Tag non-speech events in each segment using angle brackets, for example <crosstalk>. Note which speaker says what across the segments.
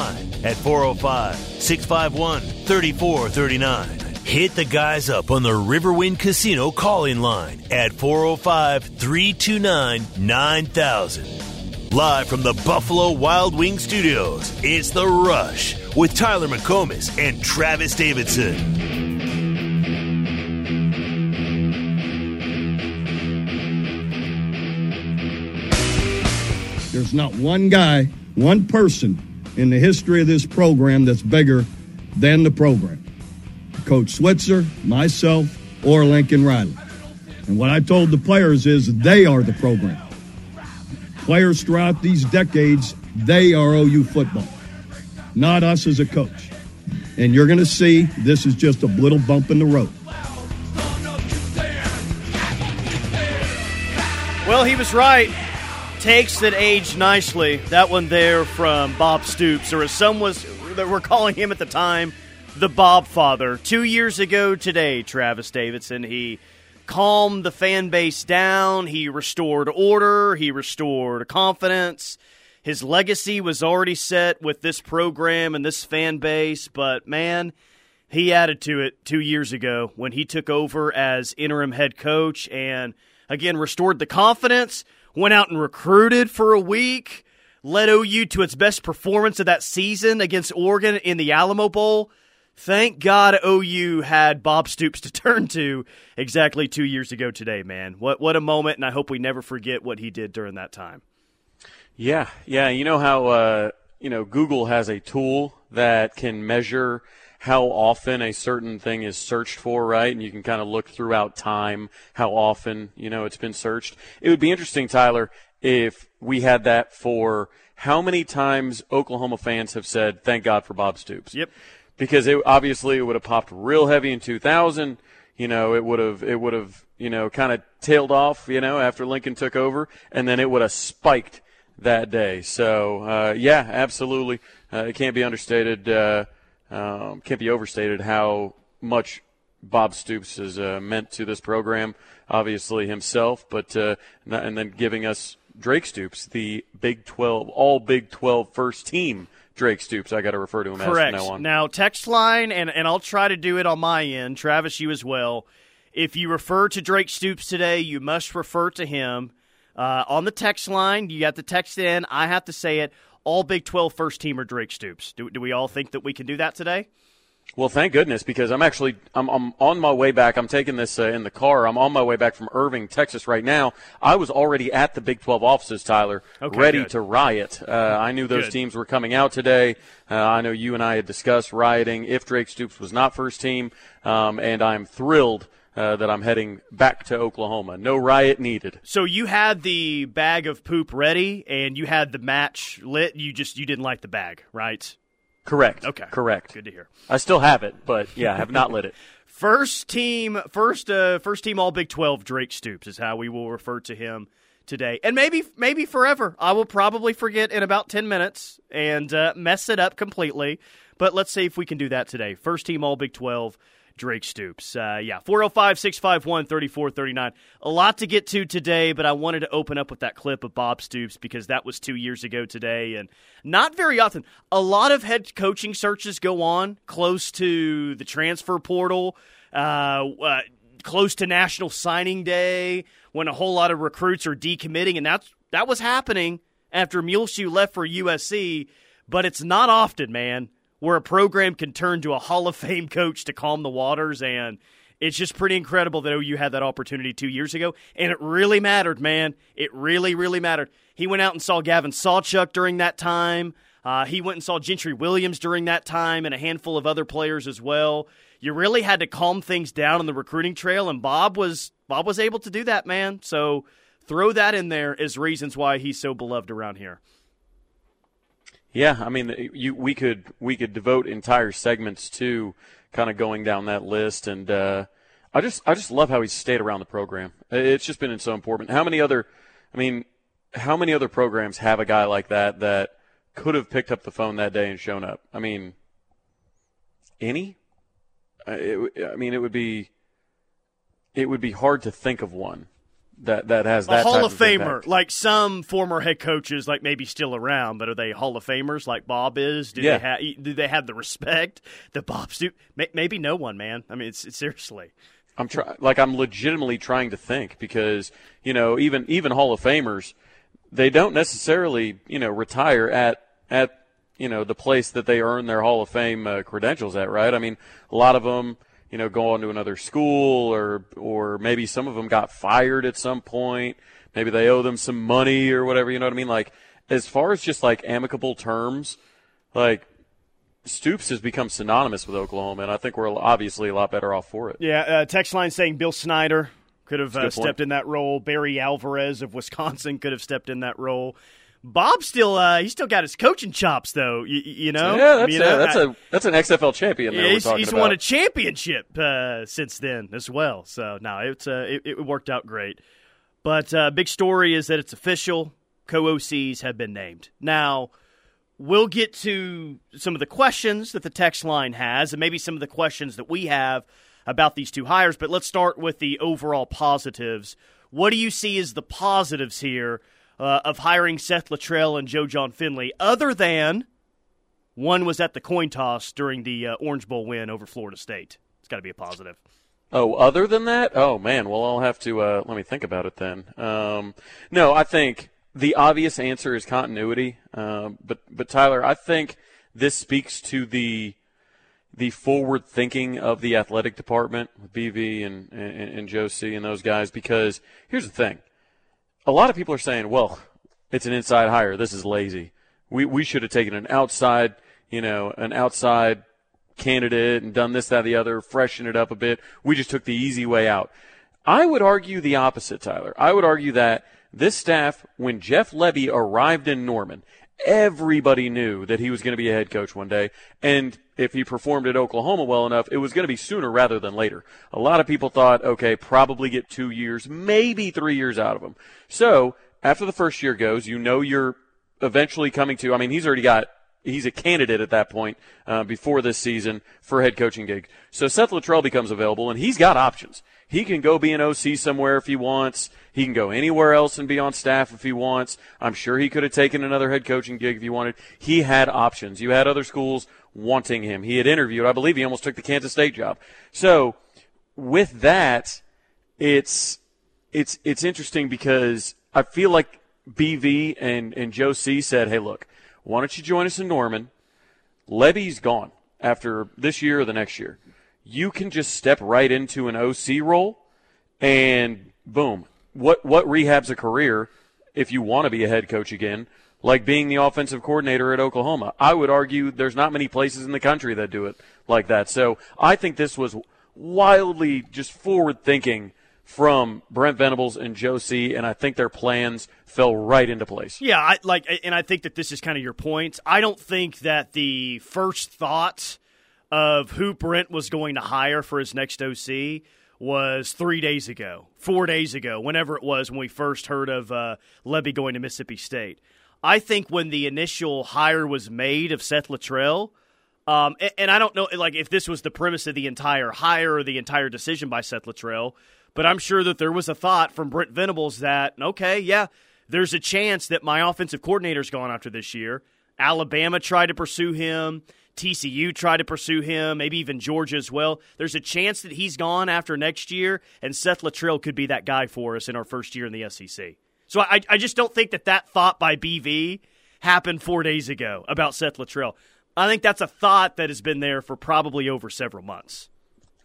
Speaker 1: at 405 651 3439. Hit the guys up on the Riverwind Casino calling line at 405 329 9000. Live from the Buffalo Wild Wing Studios, it's The Rush with Tyler McComas and Travis Davidson.
Speaker 2: There's not one guy, one person in the history of this program that's bigger than the program. Coach Switzer, myself, or Lincoln Riley. And what I told the players is they are the program. Players throughout these decades, they are OU football, not us as a coach. And you're going to see this is just a little bump in the road.
Speaker 3: Well, he was right takes that aged nicely. That one there from Bob Stoops, or as some was that were calling him at the time, the Bob Father. Two years ago today, Travis Davidson, he calmed the fan base down. He restored order. He restored confidence. His legacy was already set with this program and this fan base, but man, he added to it two years ago when he took over as interim head coach and again restored the confidence went out and recruited for a week, led OU to its best performance of that season against Oregon in the Alamo Bowl. Thank God OU had Bob Stoops to <laughs> turn to exactly two years ago today, man. What what a moment, and I hope we never forget what he did during that time.
Speaker 4: Yeah, yeah. You know how uh, you know Google has a tool that can measure how often a certain thing is searched for, right? And you can kind of look throughout time how often, you know, it's been searched. It would be interesting, Tyler, if we had that for how many times Oklahoma fans have said, thank God for Bob Stoops.
Speaker 3: Yep.
Speaker 4: Because it obviously it would have popped real heavy in 2000. You know, it would have, it would have, you know, kind of tailed off, you know, after Lincoln took over, and then it would have spiked that day. So, uh, yeah, absolutely. Uh, it can't be understated. Uh, um, can't be overstated how much Bob Stoops has uh, meant to this program. Obviously himself, but uh, and then giving us Drake Stoops, the Big 12, all Big 12 first team Drake Stoops. I got to refer to him
Speaker 3: Correct.
Speaker 4: as from now on.
Speaker 3: Now, text line, and, and I'll try to do it on my end. Travis, you as well. If you refer to Drake Stoops today, you must refer to him. Uh, on the text line, you got to text in. I have to say it all Big 12 first teamer Drake Stoops. Do, do we all think that we can do that today?
Speaker 4: Well, thank goodness because I'm actually I'm, I'm on my way back. I'm taking this uh, in the car. I'm on my way back from Irving, Texas, right now. I was already at the Big 12 offices, Tyler,
Speaker 3: okay,
Speaker 4: ready
Speaker 3: good.
Speaker 4: to riot. Uh, I knew those
Speaker 3: good.
Speaker 4: teams were coming out today. Uh, I know you and I had discussed rioting if Drake Stoops was not first team, um, and I'm thrilled. Uh, that I'm heading back to Oklahoma. No riot needed.
Speaker 3: So you had the bag of poop ready, and you had the match lit. You just you didn't light the bag, right?
Speaker 4: Correct.
Speaker 3: Okay.
Speaker 4: Correct.
Speaker 3: Good to hear.
Speaker 4: I still have it, but yeah, I have not lit it. <laughs>
Speaker 3: First team, first uh, first team All Big Twelve. Drake Stoops is how we will refer to him today, and maybe maybe forever. I will probably forget in about ten minutes and uh, mess it up completely. But let's see if we can do that today. First team All Big Twelve. Drake Stoops. Uh, yeah, 405 651 3439. A lot to get to today, but I wanted to open up with that clip of Bob Stoops because that was two years ago today. And not very often. A lot of head coaching searches go on close to the transfer portal, uh, uh, close to National Signing Day, when a whole lot of recruits are decommitting. And that's, that was happening after Muleshoe left for USC, but it's not often, man where a program can turn to a Hall of Fame coach to calm the waters. And it's just pretty incredible that OU had that opportunity two years ago. And it really mattered, man. It really, really mattered. He went out and saw Gavin Sawchuk during that time. Uh, he went and saw Gentry Williams during that time and a handful of other players as well. You really had to calm things down on the recruiting trail, and Bob was Bob was able to do that, man. So throw that in there as reasons why he's so beloved around here.
Speaker 4: Yeah, I mean, you, we could we could devote entire segments to kind of going down that list, and uh, I just I just love how he's stayed around the program. It's just been so important. How many other, I mean, how many other programs have a guy like that that could have picked up the phone that day and shown up? I mean, any? It, I mean, it would be it would be hard to think of one that that has
Speaker 3: a
Speaker 4: that
Speaker 3: Hall
Speaker 4: type
Speaker 3: of Famer,
Speaker 4: impact.
Speaker 3: like some former head coaches, like maybe still around, but are they Hall of Famers like Bob is? Do
Speaker 4: Yeah.
Speaker 3: they have do they have the respect that Bob's do? Maybe no one, man. I mean, it's, it's seriously.
Speaker 4: I'm try- like I'm legitimately trying to think because you know even even Hall of Famers they don't necessarily you know retire at at you know the place that they earn their Hall of Fame uh, credentials at right I mean a lot of them you know go on to another school or or maybe some of them got fired at some point maybe they owe them some money or whatever you know what I mean like as far as just like amicable terms like Stoops has become synonymous with Oklahoma and I think we're obviously a lot better off for it.
Speaker 3: Yeah, uh, text line saying Bill Snyder could have uh, stepped in that role. Barry Alvarez of Wisconsin could have stepped in that role. Bob still, uh, he still got his coaching chops though. You, you know,
Speaker 4: Yeah, that's,
Speaker 3: You
Speaker 4: a, that's
Speaker 3: I-
Speaker 4: a that's an XFL champion.
Speaker 3: Yeah,
Speaker 4: we're
Speaker 3: he's, he's won a championship uh, since then as well. So no, it's uh, it, it worked out great. But uh, big story is that it's official. Co-OCs have been named. Now we'll get to some of the questions that the text line has, and maybe some of the questions that we have about these two hires. But let's start with the overall positives. What do you see as the positives here uh, of hiring Seth Littrell and Joe Jon Finley, other than one was at the coin toss during the uh, Orange Bowl win over Florida State. It's got to be a positive.
Speaker 4: Oh, other than that, oh man. Well, I'll have to uh, let me think about it then. Um, no, I think the obvious answer is continuity. Um, but but Tyler, I think this speaks to the the forward thinking of the athletic department with BV and, and and Joe C and those guys. Because here's the thing: a lot of people are saying, "Well, it's an inside hire. This is lazy. We we should have taken an outside, you know, an outside candidate and done this, that, the other, freshen it up a bit. We just took the easy way out." I would argue the opposite, Tyler. I would argue that this staff, when Jeff Lebby arrived in Norman, everybody knew that he was going to be a head coach one day. And if he performed at Oklahoma well enough, it was going to be sooner rather than later. A lot of people thought, okay, probably get two years, maybe three years out of him. So after the first year goes, you know you're eventually coming to, I mean, he's already got he's a candidate at that point uh, before this season for head coaching gig. So Seth Littrell becomes available, and he's got options. He can go be an OC somewhere if he wants. He can go anywhere else and be on staff if he wants. I'm sure he could have taken another head coaching gig if he wanted. He had options. You had other schools wanting him. He had interviewed. I believe he almost took the Kansas State job. So with that, it's it's it's interesting because I feel like BV and and Joe C said, "Hey, look, why don't you join us in Norman? Lebby's gone after this year or the next year. You can just step right into an OC role, and boom, what what rehabs a career if you want to be a head coach again?" Like being the offensive coordinator at Oklahoma. I would argue there's not many places in the country that do it like that. So I think this was wildly just forward thinking from Brent Venables and Joe C, and I think their plans fell right into place.
Speaker 3: Yeah, I like, and I think that this is kind of your point. I don't think that the first thought of who Brent was going to hire for his next OC was three days ago, four days ago, whenever it was when we first heard of uh, Lebby going to Mississippi State. I think when the initial hire was made of Seth Littrell, um, and, and I don't know, like if this was the premise of the entire hire or the entire decision by Seth Littrell, but I'm sure that there was a thought from Brent Venables that okay, yeah, there's a chance that my offensive coordinator's gone after this year. Alabama tried to pursue him. TCU tried to pursue him, maybe even Georgia as well. There's a chance that he's gone after next year, and Seth Littrell could be that guy for us in our first year in the SEC. So I, I just don't think that that thought by BV happened four days ago about Seth Littrell. I think that's a thought that has been there for probably over several months.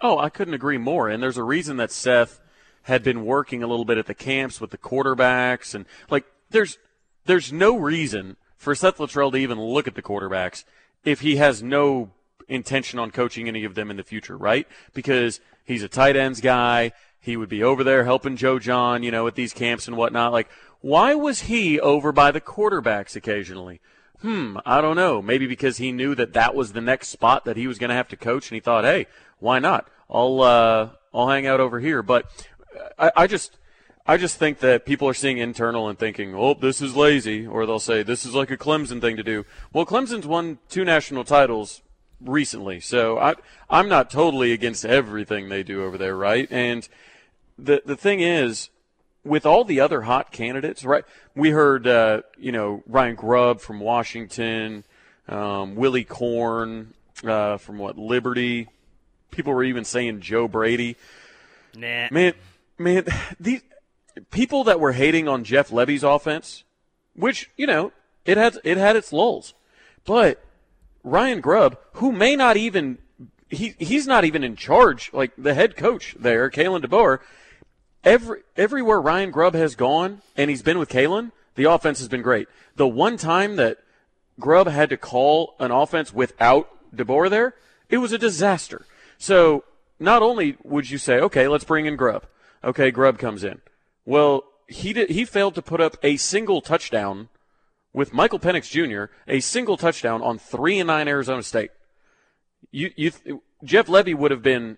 Speaker 4: Oh, I couldn't agree more. And there's a reason that Seth had been working a little bit at the camps with the quarterbacks, and like there's there's no reason for Seth Littrell to even look at the quarterbacks if he has no intention on coaching any of them in the future, right? Because he's a tight ends guy. He would be over there helping Joe Jon, you know, at these camps and whatnot. Like, why was he over by the quarterbacks occasionally? Hmm, I don't know. Maybe because he knew that that was the next spot that he was going to have to coach, and he thought, hey, why not? I'll uh, I'll hang out over here. But I, I just I just think that people are seeing internal and thinking, oh, this is lazy, or they'll say this is like a Clemson thing to do. Well, Clemson's won two national titles recently, so I I'm not totally against everything they do over there, right? And the the thing is, with all the other hot candidates, right? We heard, uh, you know, Ryan Grubb from Washington, um, Willie Korn uh, from what Liberty. People were even saying Joe Brady.
Speaker 3: Nah.
Speaker 4: Man, man, these people that were hating on Jeff Lebby's offense, which you know it had it had its lulls, but Ryan Grubb, who may not even he he's not even in charge, like the head coach there, Kalen DeBoer. Every everywhere Ryan Grubb has gone, and he's been with Kalen, the offense has been great. The one time that Grubb had to call an offense without DeBoer there, it was a disaster. So not only would you say, okay, let's bring in Grubb. Okay, Grubb comes in. Well, he did, he failed to put up a single touchdown with Michael Penix Jr. a single touchdown on three and nine Arizona State. You, you, Jeff Lebby would have been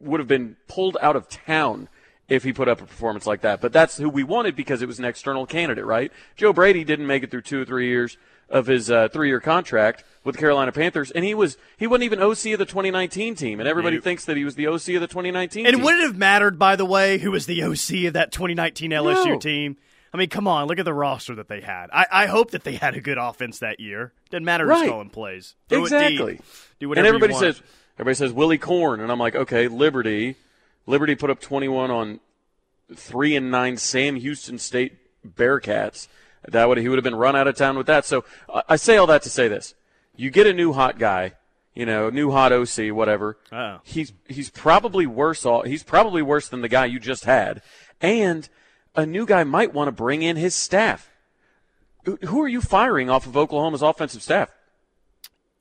Speaker 4: would have been pulled out of town if he put up a performance like that. But that's who we wanted because it was an external candidate, right? Joe Brady didn't make it through two or three years of his uh, three-year contract with the Carolina Panthers, and he was he wasn't even OC of the 2019 team, and everybody thinks that he was the OC of the 2019.
Speaker 3: And
Speaker 4: team.
Speaker 3: would it have mattered, by the way, who was the OC of that 2019 LSU
Speaker 4: No.
Speaker 3: team? I mean, come on, look at the roster that they had. I, I hope that they had a good offense that year. Doesn't matter who's
Speaker 4: Right.
Speaker 3: calling plays. Throw.
Speaker 4: Exactly.
Speaker 3: Do whatever
Speaker 4: and everybody says everybody says Willie Korn, and I'm like, okay, Liberty, Liberty put up 21 on three and nine Sam Houston State Bearkats. That would he would have been run out of town with that. So I I say all that to say this: you get a new hot guy, you know, new hot OC, whatever.
Speaker 3: Oh.
Speaker 4: He's he's probably worse. Off, he's probably worse than the guy you just had, and a new guy might want to bring in his staff. Who are you firing off of Oklahoma's offensive staff?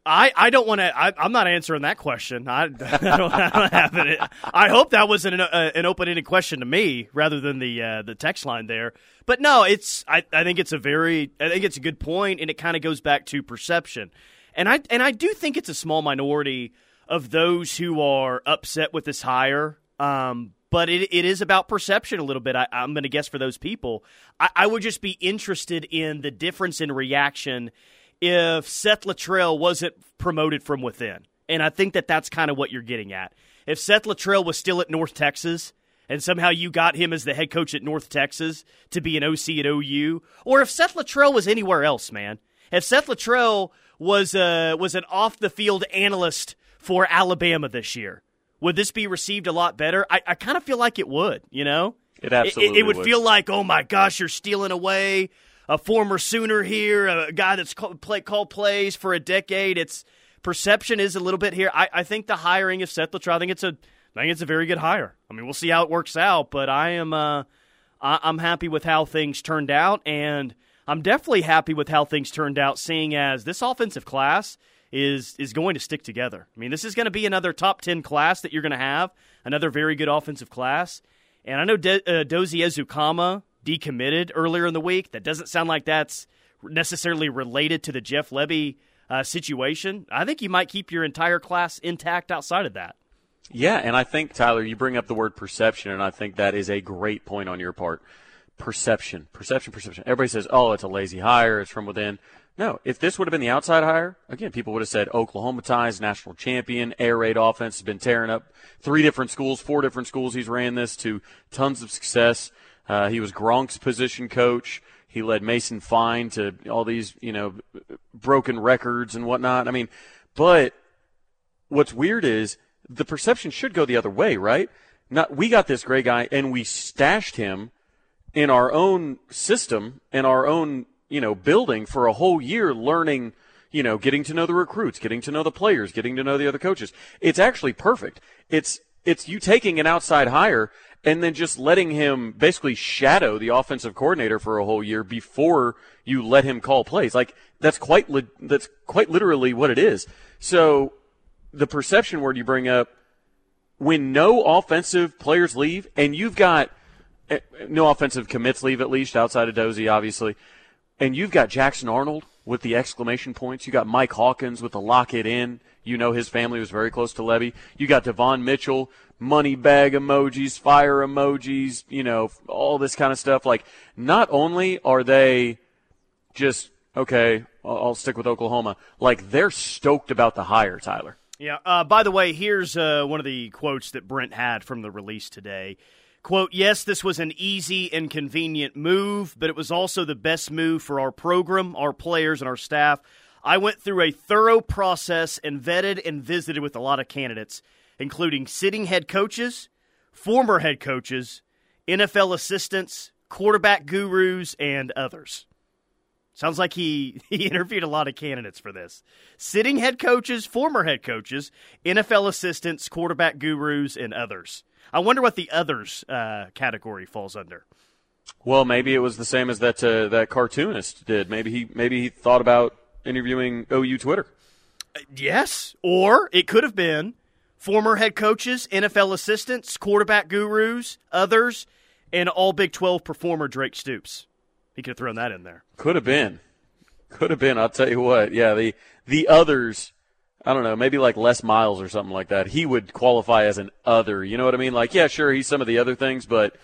Speaker 3: I, I don't want to. I'm not answering that question. I, <laughs> I, don't, I don't have it. I hope that was an uh, an open ended question to me rather than the uh, the text line there. But no, it's. I, I think it's a very. I think it's a good point, and it kind of goes back to perception. And I and I do think it's a small minority of those who are upset with this hire. Um, but it, it is about perception a little bit. I, I'm going to guess for those people. I, I would just be interested in the difference in reaction if Seth Littrell wasn't promoted from within. And I think that that's kind of what you're getting at. If Seth Littrell was still at North Texas and somehow you got him as the head coach at North Texas to be an OC at OU, or if Seth Littrell was anywhere else, man. If Seth Littrell was uh, was an off the field analyst for Alabama this year, would this be received a lot better? I, I kind of feel like it would, you know?
Speaker 4: It absolutely
Speaker 3: it, would,
Speaker 4: would.
Speaker 3: feel like, oh my gosh, you're stealing away a former Sooner here, a guy that's called, play, called plays for a decade. It's perception is a little bit here. I, I think the hiring of Seth Littrell, I think it's a, I think it's a very good hire. I mean, we'll see how it works out, but I am, uh, I, I'm happy with how things turned out, and I'm definitely happy with how things turned out, seeing as this offensive class is is going to stick together. I mean, this is going to be another top ten class that you're going to have, another very good offensive class. And I know De- uh, Dozie Ezukama decommitted earlier in the week. That doesn't sound like that's necessarily related to the Jeff Lebby uh, situation. I think you might keep your entire class intact outside of that.
Speaker 4: Yeah, and I think Tyler, you bring up the word perception, and I think that is a great point on your part. Perception, perception, perception. Everybody says, "Oh, it's a lazy hire; it's from within." No, if this would have been the outside hire, again, people would have said Oklahoma ties, national champion, air raid offense has been tearing up three different schools, four different schools. He's ran this to tons of success. Uh, he was Gronk's position coach. He led Mason Fine to all these, you know, broken records and whatnot. I mean, but what's weird is the perception should go the other way, right? Not we got this great guy and we stashed him in our own system in our own you know building for a whole year learning you know getting to know the recruits getting to know the players getting to know the other coaches it's actually perfect it's it's you taking an outside hire and then just letting him basically shadow the offensive coordinator for a whole year before you let him call plays like that's quite li- that's quite literally what it is so the perception word you bring up when no offensive players leave and you've got eh, no offensive commits leave at least outside of Dozie, obviously, and you've got Jackson Arnold with the exclamation points. You got Mike Hawkins with the lock it in. You know his family was very close to Lebby. You got Devon Mitchell, money bag emojis, fire emojis, you know, all this kind of stuff. Like, not only are they just, okay, I'll stick with Oklahoma, like, they're stoked about the hire, Tyler.
Speaker 3: Yeah. Uh, by the way, here's uh, one of the quotes that Brent had from the release today. Quote, yes, this was an easy and convenient move, but it was also the best move for our program, our players, and our staff. I went through a thorough process and vetted and visited with a lot of candidates, including sitting head coaches, former head coaches, NFL assistants, quarterback gurus, and others. Sounds like he, <laughs> he interviewed a lot of candidates for this. Sitting head coaches, former head coaches, NFL assistants, quarterback gurus, and others. I wonder what the others uh, category falls under.
Speaker 4: Well, maybe it was the same as that uh, that cartoonist did. Maybe he maybe he thought about interviewing OU Twitter.
Speaker 3: Yes, or it could have been former head coaches, NFL assistants, quarterback gurus, others, and all Big 12 performer Drake Stoops. He could have thrown that in there.
Speaker 4: Could have been. Could have been. I'll tell you what. Yeah, the the others. I don't know, maybe like Les Miles or something like that. He would qualify as an other. You know what I mean? Like, yeah, sure, he's some of the other things, but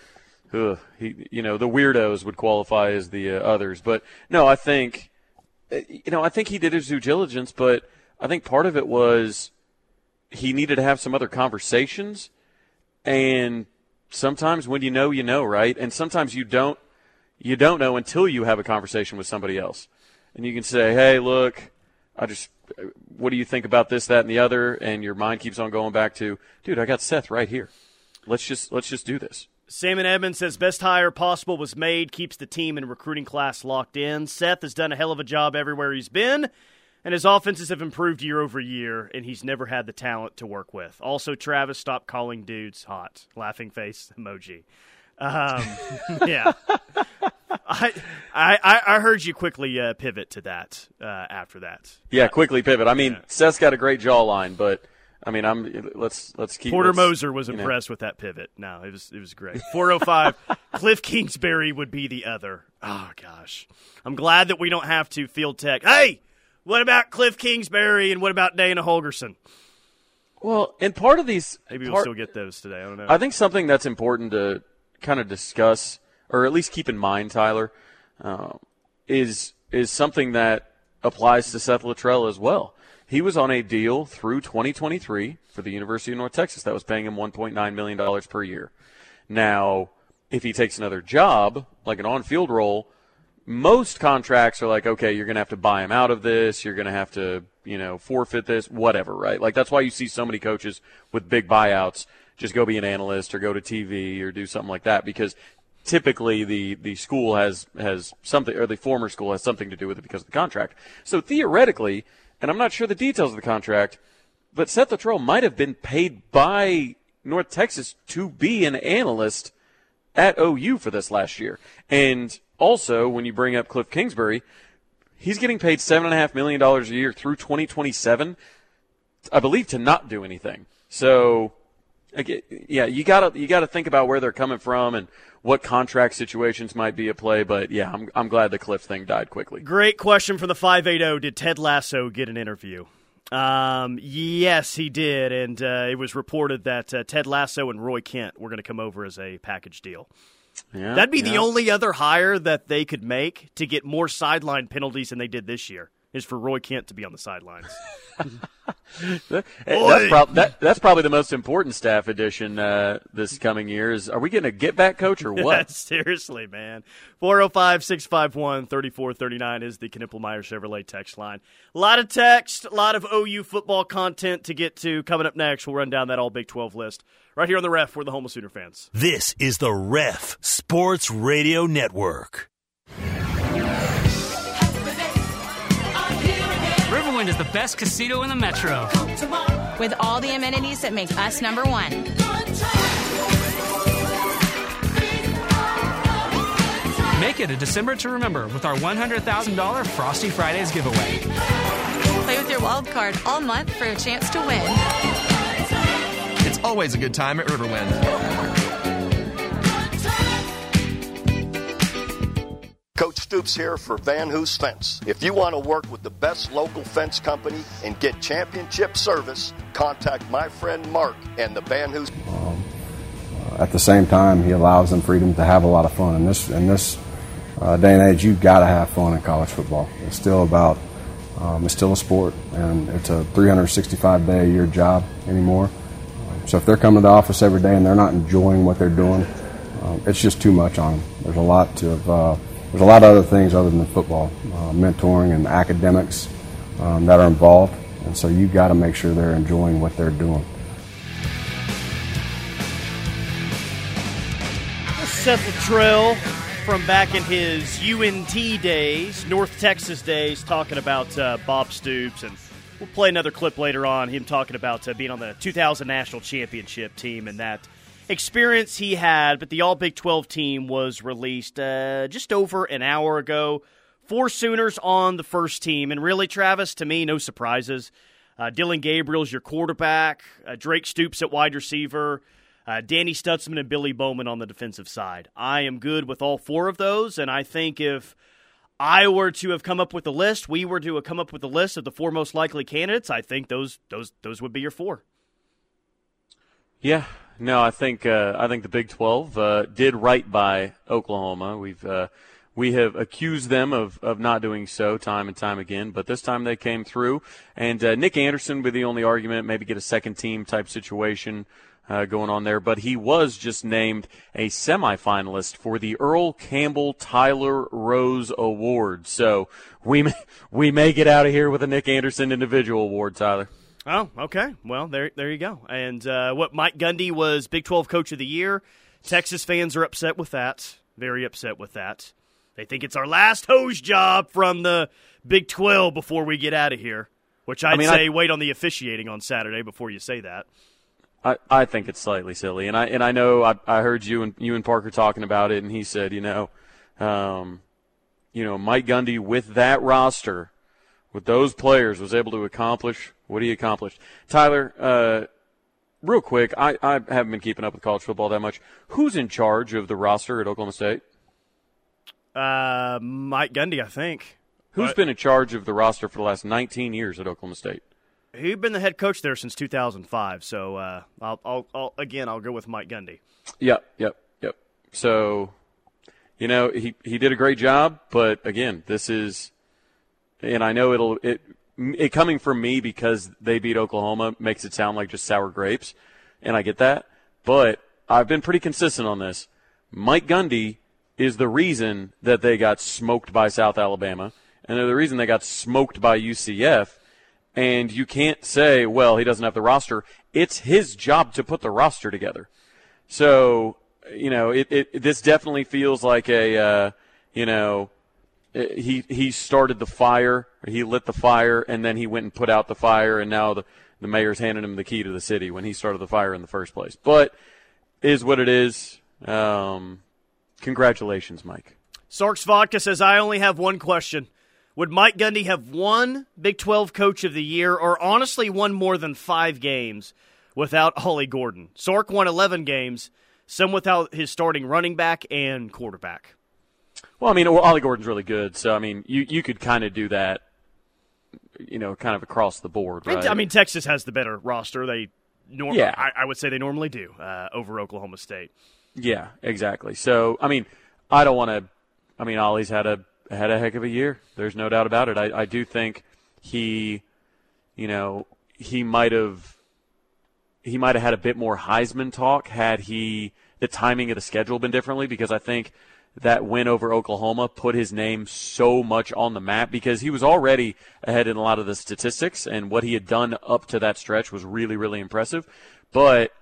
Speaker 4: he, you know, the weirdos would qualify as the uh, others. But no, I think, Uh, you know, I think he did his due diligence, but I think part of it was he needed to have some other conversations, and sometimes when you know, you know, right? And sometimes you don't you don't know until you have a conversation with somebody else. And you can say, hey, look, I just, uh, what do you think about this, that, and the other? And your mind keeps on going back to, dude, I got Seth right here. Let's just, let's just do this.
Speaker 3: Salmon Edmonds says best hire possible was made, keeps the team and recruiting class locked in. Seth has done a hell of a job everywhere he's been, and his offenses have improved year over year, and he's never had the talent to work with. Also, Travis, stop calling dudes hot. Laughing face emoji. Um, <laughs> yeah. I, I I heard you quickly uh, pivot to that uh, after that.
Speaker 4: Yeah, quickly pivot. I mean, yeah. Seth's got a great jawline, but I mean, I'm let's let's keep.
Speaker 3: Porter Moser was impressed know. with that pivot. No, it was it was great. 405. <laughs> Cliff Kingsbury would be the other. Oh gosh, I'm glad that we don't have to field tech. Hey, what about Cliff Kingsbury and what about Dana Holgorsen?
Speaker 4: Well, and part of these
Speaker 3: maybe
Speaker 4: part,
Speaker 3: we'll still get those today. I don't know.
Speaker 4: I think something that's important to kind of discuss, or at least keep in mind, Tyler, uh, is is something that applies to Seth Littrell as well. He was on a deal through 2023 for the University of North Texas that was paying him 1.9 million dollars per year. Now, if he takes another job, like an on-field role, most contracts are like, okay, you're going to have to buy him out of this. You're going to have to, you know, forfeit this, whatever, right? Like that's why you see so many coaches with big buyouts just go be an analyst or go to TV or do something like that because typically the, the school has, has something, or the former school has something to do with it because of the contract. So theoretically, and I'm not sure the details of the contract, but Seth Littrell might have been paid by North Texas to be an analyst at OU for this last year. And also, when you bring up Cliff Kingsbury, he's getting paid $7.5 million a year through 2027, I believe, to not do anything. So yeah, you gotta you gotta think about where they're coming from and what contract situations might be at play. But yeah, I'm I'm glad the Cliff thing died quickly.
Speaker 3: Great question from the five eight zero. Did Ted Lasso get an interview? Um, yes, he did, and uh, it was reported that uh, Ted Lasso and Roy Kent were going to come over as a package deal. Yeah, That'd be yeah. the only other hire that they could make to get more sideline penalties than they did this year is for Roy Kent to be on the sidelines.
Speaker 4: that's, prob- that, that's, probably the most important staff addition uh, this coming year. Is are we getting a get back coach or what? <laughs>
Speaker 3: Seriously, man. 405 651 3439 is the Knippelmeyer Chevrolet text line. A lot of text, a lot of OU football content to get to. Coming up next, we'll run down that all Big 12 list. Right here on the ref, we're the Home of Sooner fans.
Speaker 1: This is the Ref Sports Radio Network.
Speaker 5: The best casino in the metro.
Speaker 6: With all the amenities that make us number one.
Speaker 5: Make it a December to remember with our $100,000 Frosty Fridays giveaway.
Speaker 6: Play with your wild card all month for a chance to win.
Speaker 7: It's always a good time at Riverwind.
Speaker 8: Coach Stoops here for Van Hoos Fence. If you want to work with the best local fence company and get championship service, contact my friend Mark and the Van Hoos. Um,
Speaker 9: at the same time, he allows them freedom to have a lot of fun. In this in this uh, day and age, you've got to have fun in college football. It's still about um, it's still a sport, and it's a 365 day a year job anymore. So if they're coming to the office every day and they're not enjoying what they're doing, um, it's just too much on them. There's a lot to of uh, there's a lot of other things other than football, uh, mentoring and academics um, that are involved, and so you've got to make sure they're enjoying what they're doing.
Speaker 3: Seth Littrell from back in his UNT days, North Texas days, talking about uh, Bob Stoops, and we'll play another clip later on. Him talking about uh, being on the 2000 national championship team and that experience he had. But the All Big 12 team was released uh, just over an hour ago. Four Sooners on the first team, and really, Travis, to me, no surprises. Uh, Dillon Gabriel's your quarterback. Uh, Drake Stoops at wide receiver. Uh, Danny Stutsman and Billy Bowman on the defensive side. I am good with all four of those, and I think if I were to have come up with a list, we were to have come up with a list of the four most likely candidates. I think those those those would be your four.
Speaker 4: Yeah, no, I think uh, I think the Big Twelve uh, did right by Oklahoma. We've uh, we have accused them of, of not doing so time and time again, but this time they came through. And uh, Nic Anderson would be the only argument, maybe get a second team type situation uh, going on there, but he was just named a semifinalist for the Earl Campbell Tyler Rose Award. So we may, we may get out of here with a Nic Anderson individual award, Tyler.
Speaker 3: Oh, okay. Well, there there you go. And uh, what Mike Gundy was Big 12 Coach of the Year. Texas fans are upset with that. Very upset with that. They think it's our last hose job from the Big 12 before we get out of here. Which I'd I mean, say I, wait on the officiating on Saturday before you say that.
Speaker 4: I, I think it's slightly silly, and I and I know I, I heard you and you and Parker talking about it, and he said, you know, um, you know, Mike Gundy with that roster, with those players, was able to accomplish what he accomplished. Tyler, uh, real quick, I, I haven't been keeping up with college football that much. Who's in charge of the roster at Oklahoma State?
Speaker 3: Uh, Mike Gundy, I think.
Speaker 4: Who's has been in charge of the roster for the last 19 years at Oklahoma State?
Speaker 3: He's been the head coach there since 2005. So uh, I'll, I'll, I'll, again, I'll go with Mike Gundy.
Speaker 4: Yep, yep, yep. So, you know, he he did a great job, but again, this is, and I know it'll it it coming from me because they beat Oklahoma makes it sound like just sour grapes, and I get that, but I've been pretty consistent on this. Mike Gundy is the reason that they got smoked by South Alabama, and they're the reason they got smoked by UCF and you can't say, well, he doesn't have the roster. It's his job to put the roster together. So, you know, it, it this definitely feels like a, uh, you know, he he started the fire, he lit the fire, and then he went and put out the fire, and now the the mayor's handing him the key to the city when he started the fire in the first place. But is what it is. Um, congratulations, Mike.
Speaker 3: Sarks Vodka says, I only have one question. Would Mike Gundy have won Big 12 Coach of the Year or honestly won more than five games without Ollie Gordon? Sark won 11 games, some without his starting running back and quarterback.
Speaker 4: Well, I mean, Ollie Gordon's really good, so I mean, you you could kind of do that, you know, kind of across the board, right?
Speaker 3: I mean, Texas has the better roster. They, norm- yeah, I, I would say they normally do uh, over Oklahoma State.
Speaker 4: Yeah, exactly. So, I mean, I don't want to. I mean, Ollie's had a had a heck of a year. There's no doubt about it. I, I do think he, you know, he might have he might have had a bit more Heisman talk had he the timing of the schedule been differently because I think that win over Oklahoma put his name so much on the map because he was already ahead in a lot of the statistics and what he had done up to that stretch was really really impressive. But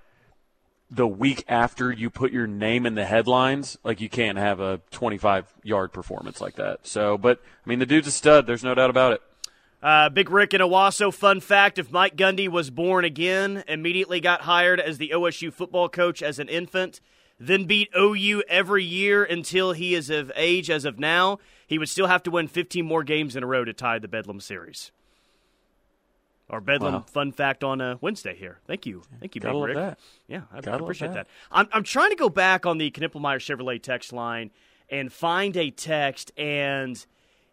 Speaker 4: the week after you put your name in the headlines, like you can't have a 25 yard performance like that. So, but I mean, the dude's a stud. There's no doubt about it.
Speaker 3: Uh, Big Rick in Owasso, fun fact if Mike Gundy was born again, immediately got hired as the OSU football coach as an infant, then beat OU every year until he is of age as of now, he would still have to win 15 more games in a row to tie the Bedlam series. Our Bedlam wow. fun fact on a uh, Wednesday here. Thank you. Thank you,
Speaker 4: Big
Speaker 3: Rick.
Speaker 4: That.
Speaker 3: Yeah, I, I appreciate that. that. I'm, I'm trying to go back on the Knippelmeyer Chevrolet text line and find a text, and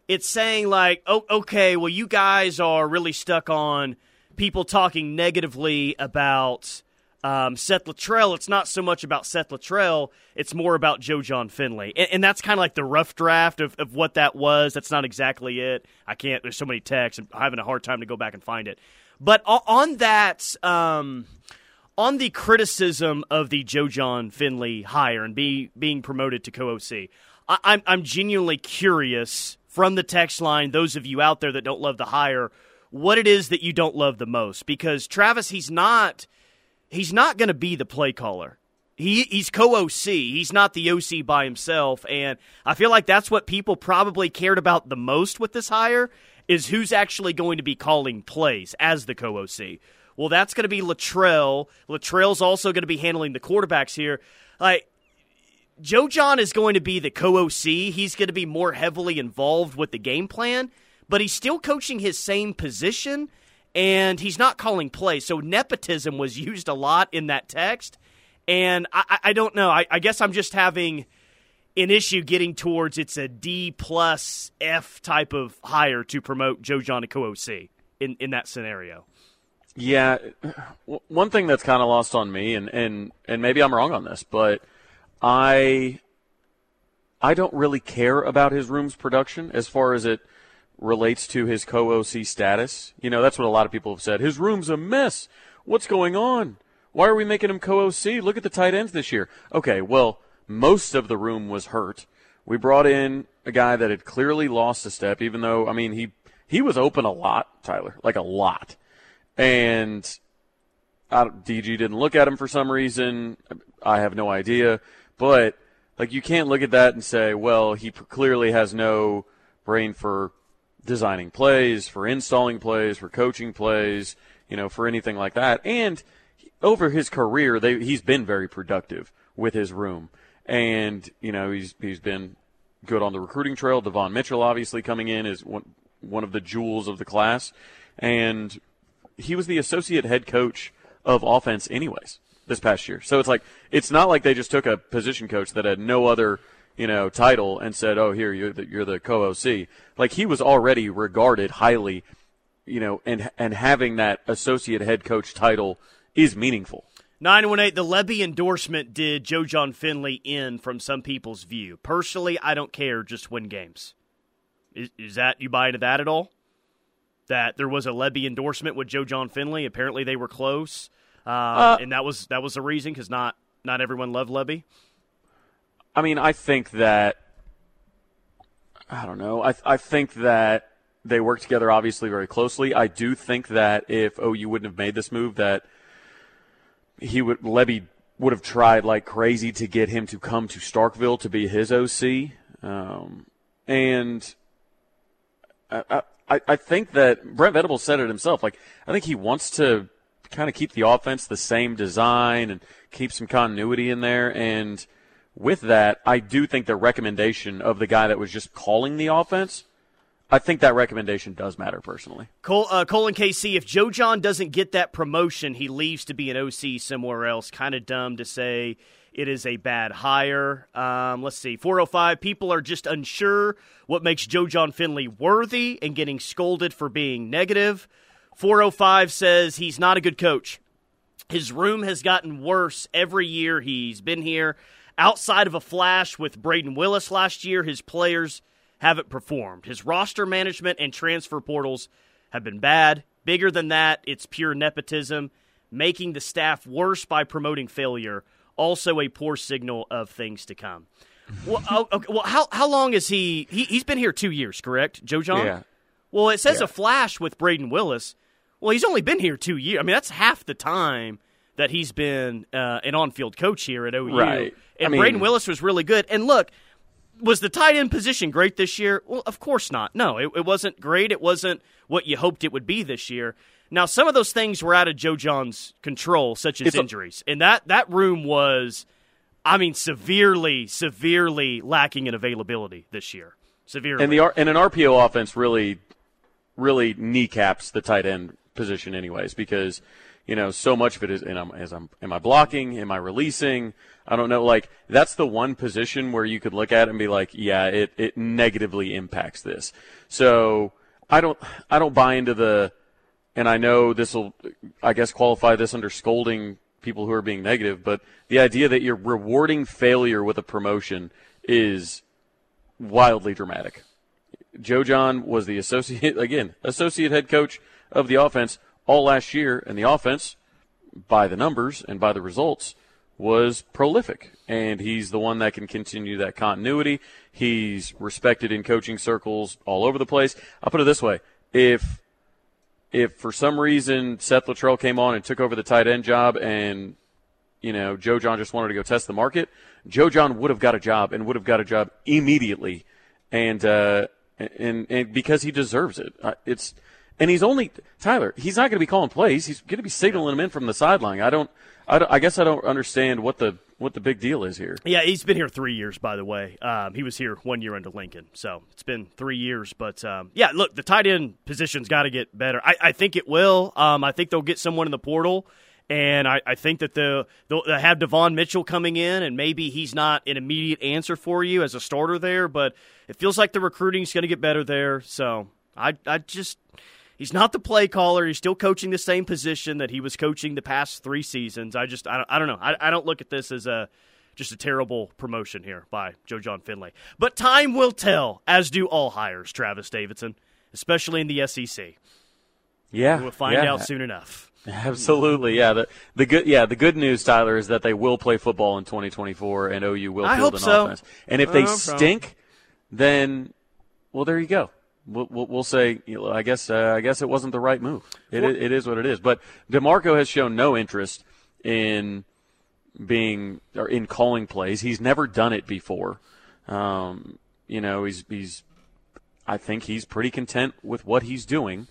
Speaker 3: it's saying, like, oh, okay, well, you guys are really stuck on people talking negatively about um, Seth Littrell, it's not so much about Seth Littrell, it's more about Joe Jon Finley. And, and, that's kind of like the rough draft of, of what that was. That's not exactly it. I can't, there's so many texts, I'm having a hard time to go back and find it. But on that, um, on the criticism of the Joe Jon Finley hire and be, being promoted to co OC, I'm, I'm genuinely curious from the text line. Those of you out there that don't love the hire, what it is that you don't love the most? Because Travis, he's not he's not going to be the play caller. He he's co-OC. He's not the OC by himself, and I feel like that's what people probably cared about the most with this hire is who's actually going to be calling plays as the co-OC. Well, that's going to be Littrell. Littrell's also going to be handling the quarterbacks here. Like Joe Jon is going to be the co-OC. He's going to be more heavily involved with the game plan, but he's still coaching his same position and he's not calling plays. So nepotism was <laughs> used a lot in that text, and I, I don't know. I, I guess I'm just having an issue getting towards it's a D plus F type of hire to promote Joe Jon to co-OC in in that scenario.
Speaker 4: Yeah, one thing that's kind of lost on me, and, and, and maybe I'm wrong on this, but I I don't really care about his room's production as far as it relates to his co-OC status. You know, that's what a lot of people have said. His room's a mess. What's going on? Why are we making him co-OC? Look at the tight ends this year. Okay, well, most of the room was hurt. We brought in a guy that had clearly lost a step, even though I mean he he was open a lot, Tyler, like a lot and I, DG didn't look at him for some reason. I have no idea, but like you can't look at that and say, well, he clearly has no brain for designing plays, for installing plays, for coaching plays, you know, for anything like that. And over his career, they, he's been very productive with his room, and you know he's he's been good on the recruiting trail. Devon Mitchell, obviously coming in, is one one of the jewels of the class, and he was the associate head coach of offense anyways this past year. So it's like it's not like they just took a position coach that had no other you know title and said, "Oh, here you're the, you're the co-OC." Like he was already regarded highly, you know, and and having that associate head coach title is meaningful.
Speaker 3: 918, the Lebby endorsement did Joe Jon Finley in from some people's view. Personally, I don't care, just win games. Is, is that, you buy into that at all? that there was a Lebby endorsement with Joe Jon Finley. Apparently, they were close, uh, uh, and that was that was the reason because not not everyone loved Lebby.
Speaker 4: I mean, I think that I don't know. I I think that they work together obviously very closely. I do think that if OU wouldn't have made this move, that he would Lebby would have tried like crazy to get him to come to Starkville to be his OC, um, and. I, I, I think that Brent Venables said it himself. Like, I think he wants to kind of keep the offense the same design and keep some continuity in there. And with that, I do think the recommendation of the guy that was just calling the offense, I think that recommendation does matter personally.
Speaker 3: Cole, uh, Colin KC, if Joe Jon doesn't get that promotion, he leaves to be an OC somewhere else. Kind of dumb to say it is a bad hire. Um, let's see. 405. People are just unsure what makes Joe Jon Finley worthy and getting scolded for being negative. 405 says he's not a good coach. His room has gotten worse every year he's been here. Outside of a flash with Brayden Willis last year, his players haven't performed. His roster management and transfer portals have been bad. Bigger than that, it's pure nepotism, making the staff worse by promoting failure also a poor signal of things to come. well, oh, okay, well, how how long is he, he? He's been here two years, correct, Joe Jon?
Speaker 4: Yeah.
Speaker 3: Well, it says
Speaker 4: yeah.
Speaker 3: a flash with Brayden Willis. Well, he's only been here two years. I mean, that's half the time that he's been uh, an on-field coach here at OU.
Speaker 4: Right.
Speaker 3: And
Speaker 4: I mean,
Speaker 3: Brayden Willis was really good. And look, was the tight end position great this year? Well, of course not. No, it, it wasn't great. It wasn't what you hoped it would be this year. Now, some of those things were out of Joe Jon's control, such as injuries, and that that room was, I mean, severely, severely lacking in availability this year. Severely,
Speaker 4: and the and an RPO offense really, really kneecaps the tight end position, anyways, because you know so much of it is. And I'm, as I'm, am I blocking? Am I releasing? I don't know. Like that's the one position where you could look at it and be like, yeah, it it negatively impacts this. So I don't I don't buy into the and I know this will, I guess, qualify this under scolding people who are being negative, but the idea that you're rewarding failure with a promotion is wildly dramatic. Joe Jon was the associate, <laughs> again, associate head coach of the offense all last year, and the offense by the numbers and by the results, was prolific. And he's the one that can continue that continuity. He's respected in coaching circles all over the place. I'll put it this way. If if for some reason Seth Littrell came on and took over the tight end job and you know Joe Jon just wanted to go test the market, Joe Jon would have got a job and would have got a job immediately, and uh, and and because he deserves it. It's and he's only Tyler. He's not going to be calling plays. He's going to be signaling them in from the sideline. I don't, I don't. I guess I don't understand what the what the big deal is here.
Speaker 3: Yeah, he's been here three years, by the way. Um, he was here one year under Lincoln, so it's been three years. But um, yeah, look, the tight end position's got to get better. I, I, think it will. Um, I think they'll get someone in the portal, and I, I think that they'll, they'll have Devon Mitchell coming in, and maybe he's not an immediate answer for you as a starter there, but it feels like the recruiting's going to get better there. So I, I just he's not the play caller. He's still coaching the same position that he was coaching the past three seasons. I just I don't, I don't know. I, I don't look at this as a just a terrible promotion here by Joe Jon Finley. But time will tell, as do all hires, Travis Davidson, especially in the SEC.
Speaker 4: Yeah,
Speaker 3: we'll find
Speaker 4: yeah.
Speaker 3: out soon enough.
Speaker 4: Absolutely, yeah. The the good yeah the good news, Tyler, is that they will play football in 2024, and OU will
Speaker 3: I
Speaker 4: field
Speaker 3: hope
Speaker 4: an
Speaker 3: so.
Speaker 4: offense. And if they stink, then well, there you go we'll, we'll, say, you know, I guess, uh, I guess it wasn't the right move. It, well, it is what it is. But Demarco has shown no interest in being or in calling plays. He's never done it before. Um, you know, he's he's. I think he's pretty content with what he's doing,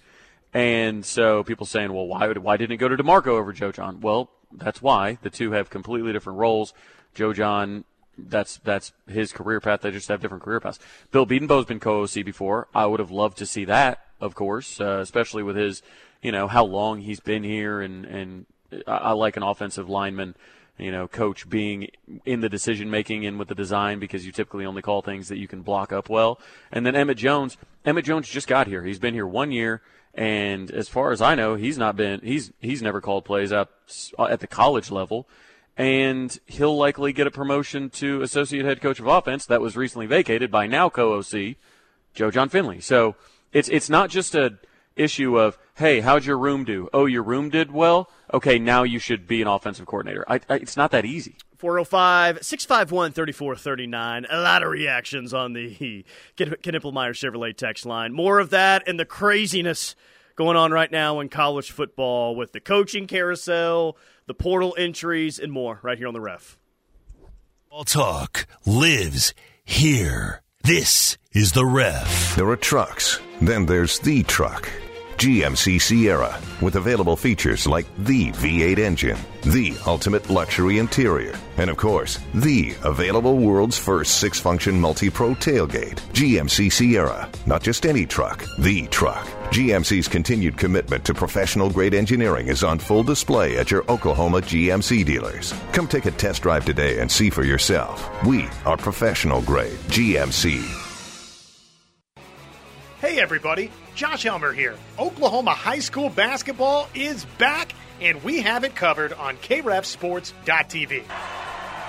Speaker 4: and so people saying, well, why would, why didn't it go to Demarco over Joe Jon? Well, that's why the two have completely different roles. Joe Jon that's that's his career path. They just have different career paths. Bill Bedenbaugh's been co-OC before. I would have loved to see that, of course, uh, especially with his, you know, how long he's been here, and and I, I like an offensive lineman, you know, coach being in the decision making and with the design because you typically only call things that you can block up well. And then Emmett Jones, Emmett Jones just got here. He's been here one year. And as far as I know, he's not been he's he's never called plays up at the college level and he'll likely get a promotion to associate head coach of offense that was recently vacated by now co-OC Joe Jon Finley. So it's it's not just a issue of hey, how'd your room do? Oh, your room did well. Okay, now you should be an offensive coordinator. I, I, it's not that easy.
Speaker 3: 405 651 3439. A lot of reactions on the <laughs> Ken Ippelmeyer Chevrolet text line. More of that and the craziness going on right now in college football with the coaching carousel, the portal entries, and more right here on the ref.
Speaker 1: All talk lives here. This is the ref.
Speaker 10: There are trucks, then there's the truck. GMC Sierra, with available features like the V8 engine, the ultimate luxury interior, and of course, the available world's first six function multi pro tailgate. GMC Sierra, not just any truck, the truck. GMC's continued commitment to professional grade engineering is on full display at your Oklahoma GMC dealers. Come take a test drive today and see for yourself. We are professional grade GMC.
Speaker 11: Hey, everybody. Josh Helmer here. Oklahoma high school basketball is back, and we have it covered on KREFSports.tv.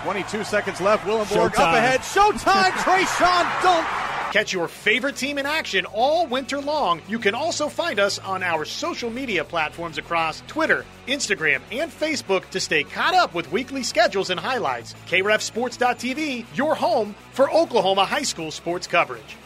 Speaker 12: 22 seconds left. Willenborg up ahead. Showtime. <laughs> Traeshon Dunk.
Speaker 11: Catch your favorite team in action all winter long. You can also find us on our social media platforms across Twitter, Instagram, and Facebook to stay caught up with weekly schedules and highlights. KREFSports.tv, your home for Oklahoma high school sports coverage.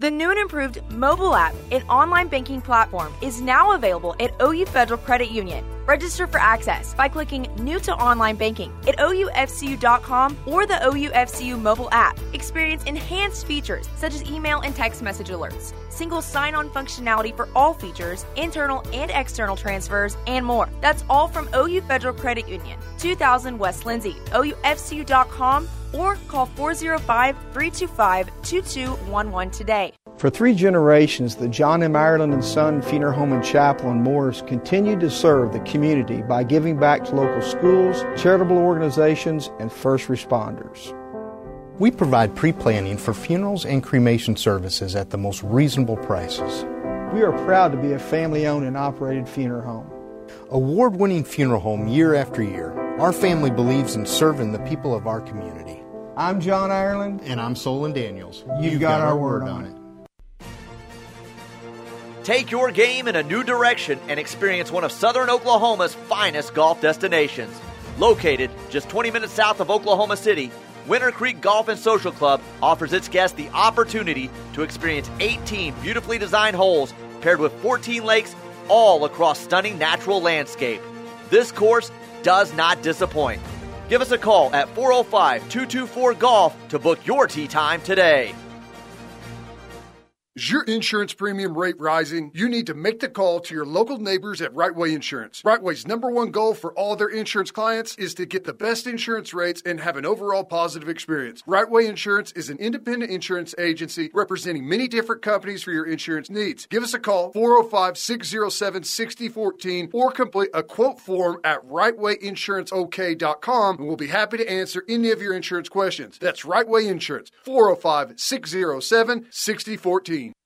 Speaker 13: The new and improved mobile app and online banking platform is now available at OU Federal Credit Union. Register for access by clicking New to Online Banking at OUFCU.com or the OUFCU mobile app. Experience enhanced features such as email and text message alerts, single sign on functionality for all features, internal and external transfers, and more. That's all from OU Federal Credit Union, 2000 West Lindsey, OUFCU.com or call 405 325 2211 today.
Speaker 14: For three generations, the John M. Ireland and Son Funeral Home and Chapel in Morris continued to serve the community by giving back to local schools, charitable organizations, and first responders.
Speaker 15: We provide pre planning for funerals and cremation services at the most reasonable prices.
Speaker 14: We are proud to be a family owned and operated funeral home.
Speaker 15: Award winning funeral home year after year, our family believes in serving the people of our community.
Speaker 14: I'm John Ireland.
Speaker 15: And I'm Solon Daniels.
Speaker 14: You've, You've got, got, our word, word on it.
Speaker 16: Take your game in a new direction and experience one of Southern Oklahoma's finest golf destinations. Located just 20 minutes south of Oklahoma City, Winter Creek Golf and Social Club offers its guests the opportunity to experience 18 beautifully designed holes paired with 14 lakes all across stunning natural landscape. This course does not disappoint. Give us a call at 405 224 Golf to book your tee time today.
Speaker 17: Is your insurance premium rate rising? You need to make the call to your local neighbors at Right Way Insurance. Right Way's number one goal for all their insurance clients is to get the best insurance rates and have an overall positive experience. Rightway Insurance is an independent insurance agency representing many different companies for your insurance needs. Give us a call 405 607 6014 or complete a quote form at rightwayinsuranceok.com and we'll be happy to answer any of your insurance questions. That's Right Way Insurance 405 607 6014.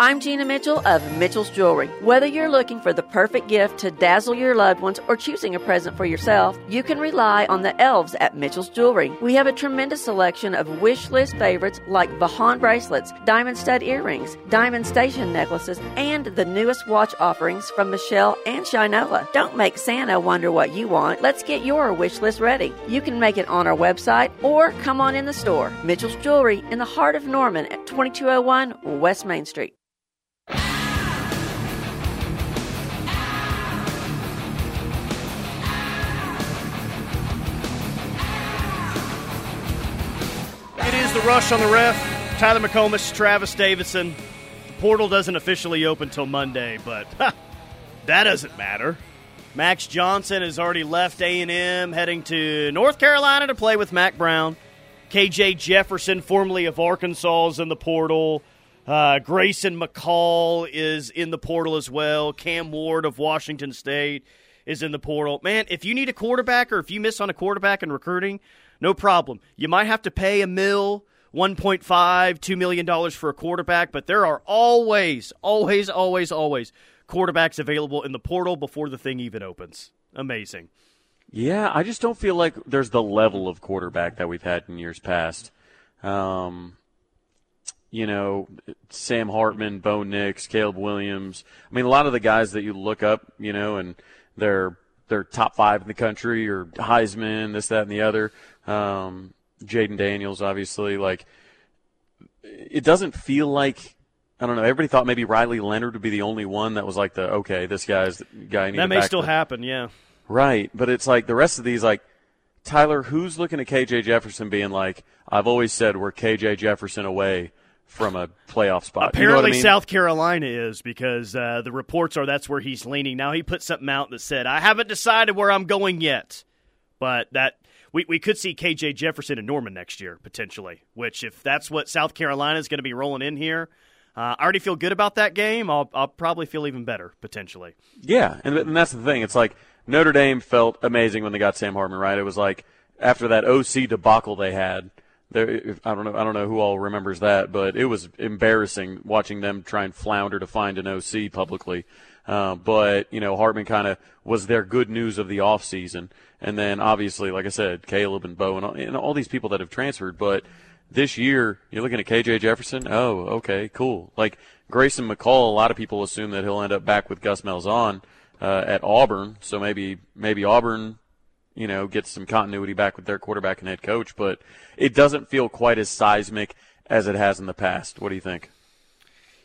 Speaker 18: I'm Gina Mitchell of Mitchell's Jewelry. Whether you're looking for the perfect gift to dazzle your loved ones or choosing a present for yourself, you can rely on the elves at Mitchell's Jewelry. We have a tremendous selection of wish list favorites like Vahan bracelets, diamond stud earrings, diamond station necklaces, and the newest watch offerings from Michele and Shinola. Don't make Santa wonder what you want. Let's get your wish list ready. You can make it on our website or come on in the store. Mitchell's Jewelry in the heart of Norman at 2201 West Main Street.
Speaker 3: Rush on the ref. Tyler McComas, Travis Davidson. The portal doesn't officially open till Monday, but <laughs> ha, that doesn't matter. Max Johnson has already left A&M, heading to North Carolina to play with Mack Brown. KJ Jefferson, formerly of Arkansas, is in the portal. Uh, Grayson McCall is in the portal as well. Cam Ward of Washington State is in the portal. Man, if you need a quarterback or if you miss on a quarterback in recruiting, no problem. You might have to pay a mill, 1.5, $2 million for a quarterback, but there are always, always, always, always quarterbacks available in the portal before the thing even opens. Amazing.
Speaker 4: Yeah, I just don't feel like there's the level of quarterback that we've had in years past. Um, you know, Sam Hartman, Bo Nix, Caleb Williams. I mean, a lot of the guys that you look up, you know, and they're they're top five in the country or Heisman, this, that, and the other. Um, Jayden Daniels, obviously, like it doesn't feel like I don't know. Everybody thought maybe Riley Leonard would be the only one that was like the okay, this guy's the guy. I need
Speaker 3: That may still happen, yeah.
Speaker 4: Right, but it's like the rest of these, like Tyler, who's looking at KJ Jefferson being like, I've always said we're KJ Jefferson away from a playoff spot. You know
Speaker 3: Apparently,
Speaker 4: what I mean?
Speaker 3: South Carolina is because uh, the reports are that's where he's leaning. Now he put something out that said, "I haven't decided where I'm going yet," but that we we could see KJ Jefferson and Norman next year potentially. Which, if that's what South Carolina is going to be rolling in here, uh, I already feel good about that game. I'll I'll probably feel even better potentially.
Speaker 4: Yeah, and, and that's the thing. It's like Notre Dame felt amazing when they got Sam Hartman. Right? It was like after that OC debacle they had. There, I don't know. I don't know who all remembers that, but it was embarrassing watching them try and flounder to find an OC publicly. Uh, but you know, Hartman kind of was their good news of the off season, and then obviously, like I said, Caleb and Bo and all, and all these people that have transferred. But this year, you're looking at KJ Jefferson. Oh, okay, cool. Like Grayson McCall, a lot of people assume that he'll end up back with Gus Malzahn uh, at Auburn. So maybe maybe Auburn, you know, gets some continuity back with their quarterback and head coach. But it doesn't feel quite as seismic as it has in the past. What do you think?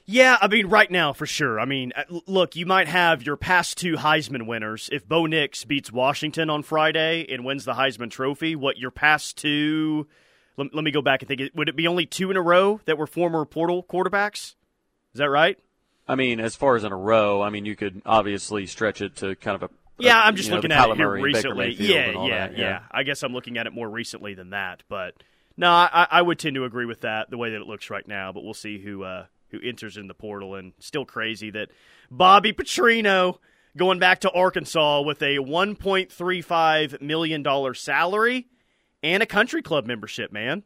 Speaker 3: Yeah, I mean, right now for sure. I mean, uh, look, you might have your past two Heisman winners. If Bo Nix beats Washington on Friday and wins the Heisman Trophy, what your past two? Let, let me go back and think. Would it be only two in a row that were former portal quarterbacks? Is that right?
Speaker 4: I mean, as far as in a row, I mean, you could obviously stretch it to kind of a.
Speaker 3: Yeah, I'm just
Speaker 4: you know,
Speaker 3: looking at it here recently.
Speaker 4: Mayfield
Speaker 3: Yeah, yeah, yeah, I guess I'm looking at it more recently than that, but no, I, I would tend to agree with that the way that it looks right now. But we'll see who uh, who enters in the portal. And still crazy that Bobby Petrino going back to Arkansas with a $1.35 million salary and a country club membership, man.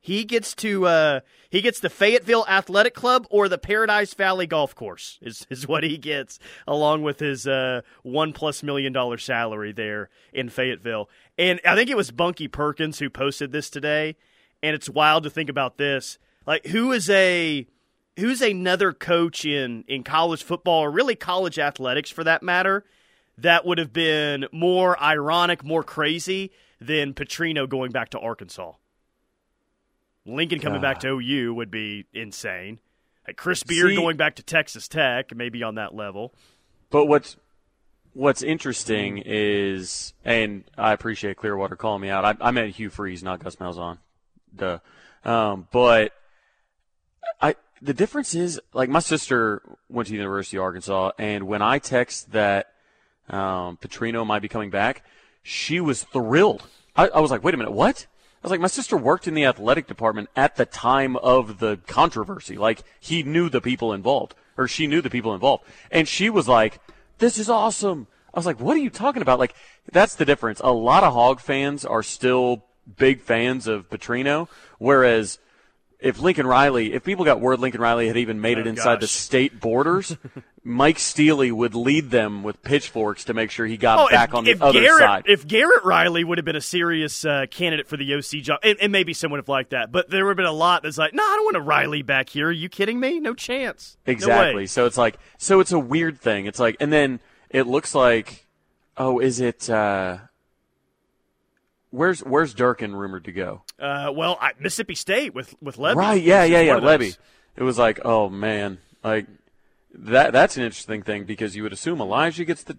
Speaker 3: He gets to uh, he gets the Fayetteville Athletic Club or the Paradise Valley Golf Course is, is what he gets along with his uh, one plus million dollar salary there in Fayetteville. And I think it was Bunky Perkins who posted this today. And it's wild to think about this. Like who is a who's another coach in in college football or really college athletics for that matter that would have been more ironic, more crazy than Petrino going back to Arkansas. Lincoln coming back to OU would be insane. Like Chris Beard
Speaker 4: See-
Speaker 3: going back to Texas Tech, maybe on that level.
Speaker 4: But what's what's interesting is, and I appreciate Clearwater calling me out. I, I meant Hugh Freeze, not Gus Malzahn. Duh. Um, but I the difference is like my sister went to the University of Arkansas, and when I text that um, Petrino might be coming back, she was thrilled. I, I was like, wait a minute, what? I was like, my sister worked in the athletic department at the time of the controversy. Like, he knew the people involved, or she knew the people involved. And she was like, this is awesome. I was like, what are you talking about? Like, that's the difference. A lot of Hog fans are still big fans of Petrino, whereas if Lincoln Riley, if people got word Lincoln Riley had even made it
Speaker 3: Oh,
Speaker 4: inside the state borders, <laughs> Mike Steely would lead them with pitchforks to make sure he got
Speaker 3: Oh,
Speaker 4: back
Speaker 3: if,
Speaker 4: on the other
Speaker 3: Garrett,
Speaker 4: side.
Speaker 3: If Garrett Riley would have been a serious uh, candidate for the OC job, and, and maybe someone would have liked that, but there would have been a lot that's like, no, I don't want a Riley back here. Are you kidding me? No chance. No.
Speaker 4: Exactly. so it's like, so it's a weird thing. It's like, and then it looks like, oh, is it? uh Where's Where's Durkin rumored to go?
Speaker 3: Uh, well, I, Mississippi State with with Lebby.
Speaker 4: Right? Yeah, yeah, yeah. Lebby. It was like, oh man, like that. That's an interesting thing because you would assume Elijah gets the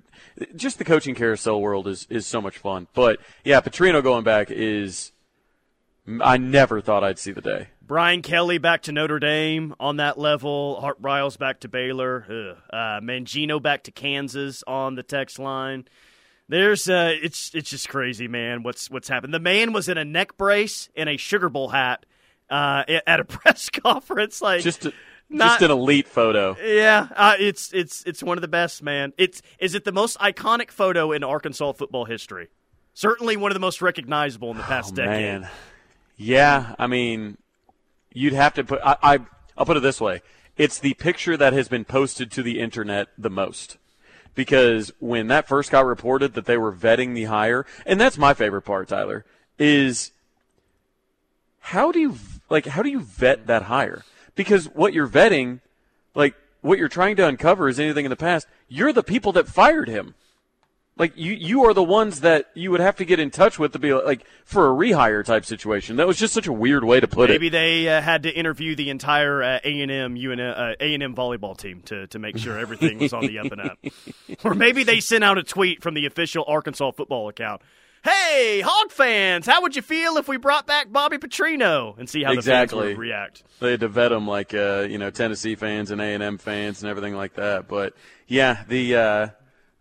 Speaker 4: just the coaching carousel world is is so much fun. But yeah, Petrino going back is. I never thought I'd see the day.
Speaker 3: Brian Kelly back to Notre Dame on that level. Art Briles back to Baylor. Uh, Mangino back to Kansas on the text line. There's uh, it's it's just crazy, man. What's what's happened? The man was in a neck brace and a Sugar Bowl hat uh, at a <laughs> press conference. Like
Speaker 4: Just a,
Speaker 3: not-
Speaker 4: just an elite photo.
Speaker 3: Yeah, uh, it's it's it's one of the best, man. It's is it the most iconic photo in Arkansas football history? Certainly one of the most recognizable in the past decade.
Speaker 4: Oh, Man, yeah. I mean, you'd have to put. I, I I'll put it this way: it's the picture that has been posted to the internet the most. Because when that first got reported that they were vetting the hire, and that's my favorite part, Tyler, is how do you like how do you vet that hire? Because what you're vetting, like what you're trying to uncover is anything in the past. You're the people that fired him. Like you, you are the ones that you would have to get in touch with to be like for a rehire type situation. That was just such a weird way to put
Speaker 3: Maybe
Speaker 4: it.
Speaker 3: Maybe they uh, had to interview the entire uh, A and M uh, A and M volleyball team to to make sure everything was on the up and up. <laughs> or maybe they sent out a tweet from the official Arkansas football account. Hey, Hog fans, how would you feel if we brought back Bobby Petrino and see how the fans
Speaker 4: exactly
Speaker 3: would react?
Speaker 4: They had to vet them like uh, you know Tennessee fans and A and M fans and everything like that. But yeah, the uh,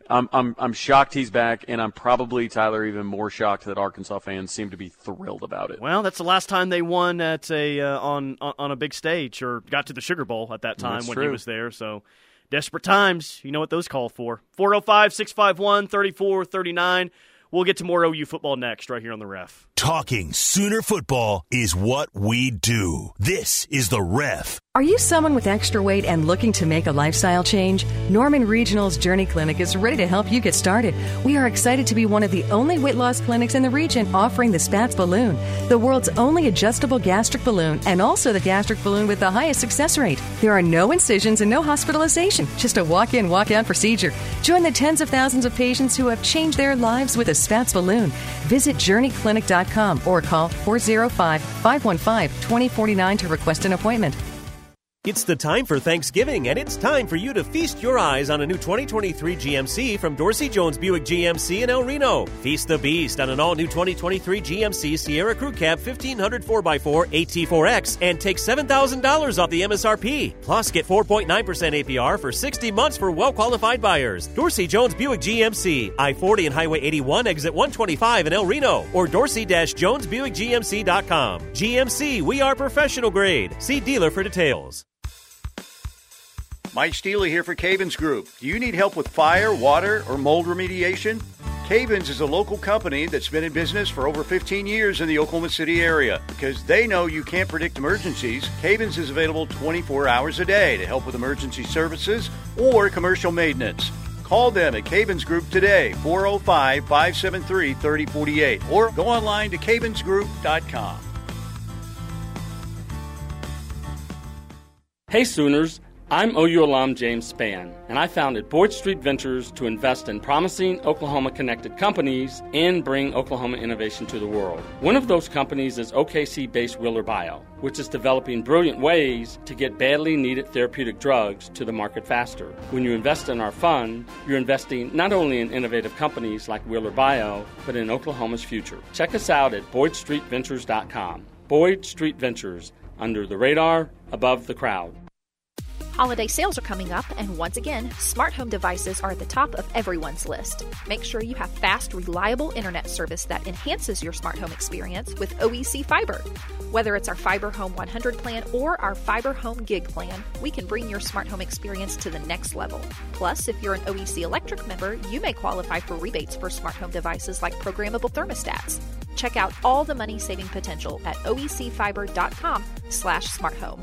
Speaker 4: I'm I'm I'm shocked he's back, and I'm probably Tyler even more shocked that Arkansas fans seem to be thrilled about it.
Speaker 3: Well, that's the last time they won at a uh, on, on a big stage or got to the Sugar Bowl at that time
Speaker 4: That's
Speaker 3: when he was there. So desperate times, you know what those call for. 405-651-3439. We'll get to more OU football next right here on the ref.
Speaker 1: Talking Sooner football is what we do. This is the ref.
Speaker 19: Are you someone with extra weight and looking to make a lifestyle change? Norman Regional's Journey Clinic is ready to help you get started. We are excited to be one of the only weight loss clinics in the region offering the Spatz balloon, the world's only adjustable gastric balloon, and also the gastric balloon with the highest success rate. There are no incisions and no hospitalization, just a walk in, walk out procedure. Join the tens of thousands of patients who have changed their lives with a Spatz balloon. Visit journeyclinic.com or call 405 515 2049 to request an appointment.
Speaker 20: It's the time for Thanksgiving, and it's time for you to feast your eyes on a new 2023 GMC from Dorsey Jones Buick GMC in El Reno. Feast the beast on an all new 2023 GMC Sierra Crew Cab 1500 4x4 AT4X and take $7,000 off the MSRP. Plus, get 4.9% APR for 60 months for well qualified buyers. Dorsey Jones Buick GMC, I 40 and Highway 81, exit 125 in El Reno, or dorsey jonesbuickgmc.com. GMC, we are professional grade. See dealer for details.
Speaker 21: Mike Steely here for Cavens Group. Do you need help with fire, water, or mold remediation? Cavens is a local company that's been in business for over 15 years in the Oklahoma City area. Because they know you can't predict emergencies, Cavens is available 24 hours a day to help with emergency services or commercial maintenance. Call them at Cavens Group today, 405 573 3048, or go online to cavensgroup.com.
Speaker 22: Hey Sooners, I'm OU alum James Spann, and I founded Boyd Street Ventures to invest in promising Oklahoma connected companies and bring Oklahoma innovation to the world. One of those companies is OKC based Wheeler Bio, which is developing brilliant ways to get badly needed therapeutic drugs to the market faster. When you invest in our fund, you're investing not only in innovative companies like Wheeler Bio, but in Oklahoma's future. Check us out at BoydStreetVentures.com. Boyd Street Ventures, under the radar, above the crowd.
Speaker 23: Holiday sales are coming up, and once again, smart home devices are at the top of everyone's list. Make sure you have fast, reliable internet service that enhances your smart home experience with OEC Fiber. Whether it's our Fiber Home 100 plan or our Fiber Home Gig plan, we can bring your smart home experience to the next level. Plus, if you're an OEC Electric member, you may qualify for rebates for smart home devices like programmable thermostats. Check out all the money-saving potential at oecfiber.com slash smarthome.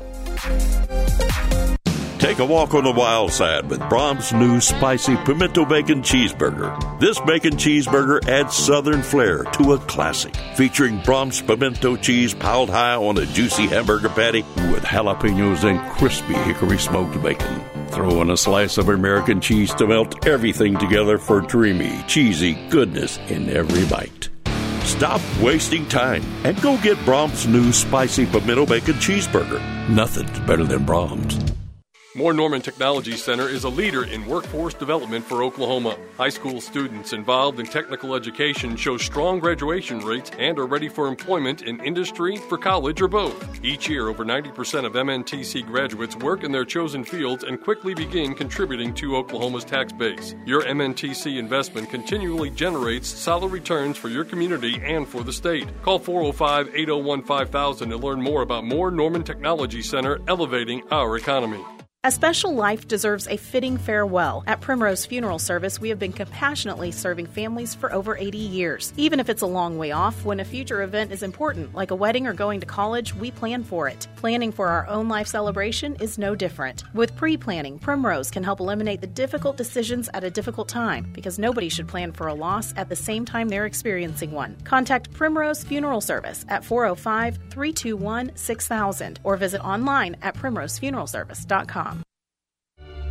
Speaker 24: Take a walk on the wild side with Braum's new spicy pimento bacon cheeseburger. This bacon cheeseburger adds southern flair to a classic, featuring Braum's pimento cheese piled high on a juicy hamburger patty with jalapenos and crispy hickory smoked bacon. Throw in a slice of American cheese to melt everything together for dreamy, cheesy goodness in every bite. Stop wasting time and go get Braum's new spicy pimento bacon cheeseburger. Nothing's better than Braum's.
Speaker 25: Moore Norman Technology Center is a leader in workforce development for Oklahoma. High school students involved in technical education show strong graduation rates and are ready for employment in industry, for college, or both. Each year, over 90% of MNTC graduates work in their chosen fields and quickly begin contributing to Oklahoma's tax base. Your MNTC investment continually generates solid returns for your community and for the state. Call 405 801 5000 to learn more about Moore Norman Technology Center elevating our economy.
Speaker 26: A special life deserves a fitting farewell. At Primrose Funeral Service, we have been compassionately serving families for over 80 years. Even if it's a long way off, when a future event is important, like a wedding or going to college, we plan for it. Planning for our own life celebration is no different. With pre planning, Primrose can help eliminate the difficult decisions at a difficult time because nobody should plan for a loss at the same time they're experiencing one. Contact Primrose Funeral Service at 405 321 6000 or visit online at primrosefuneralservice.com.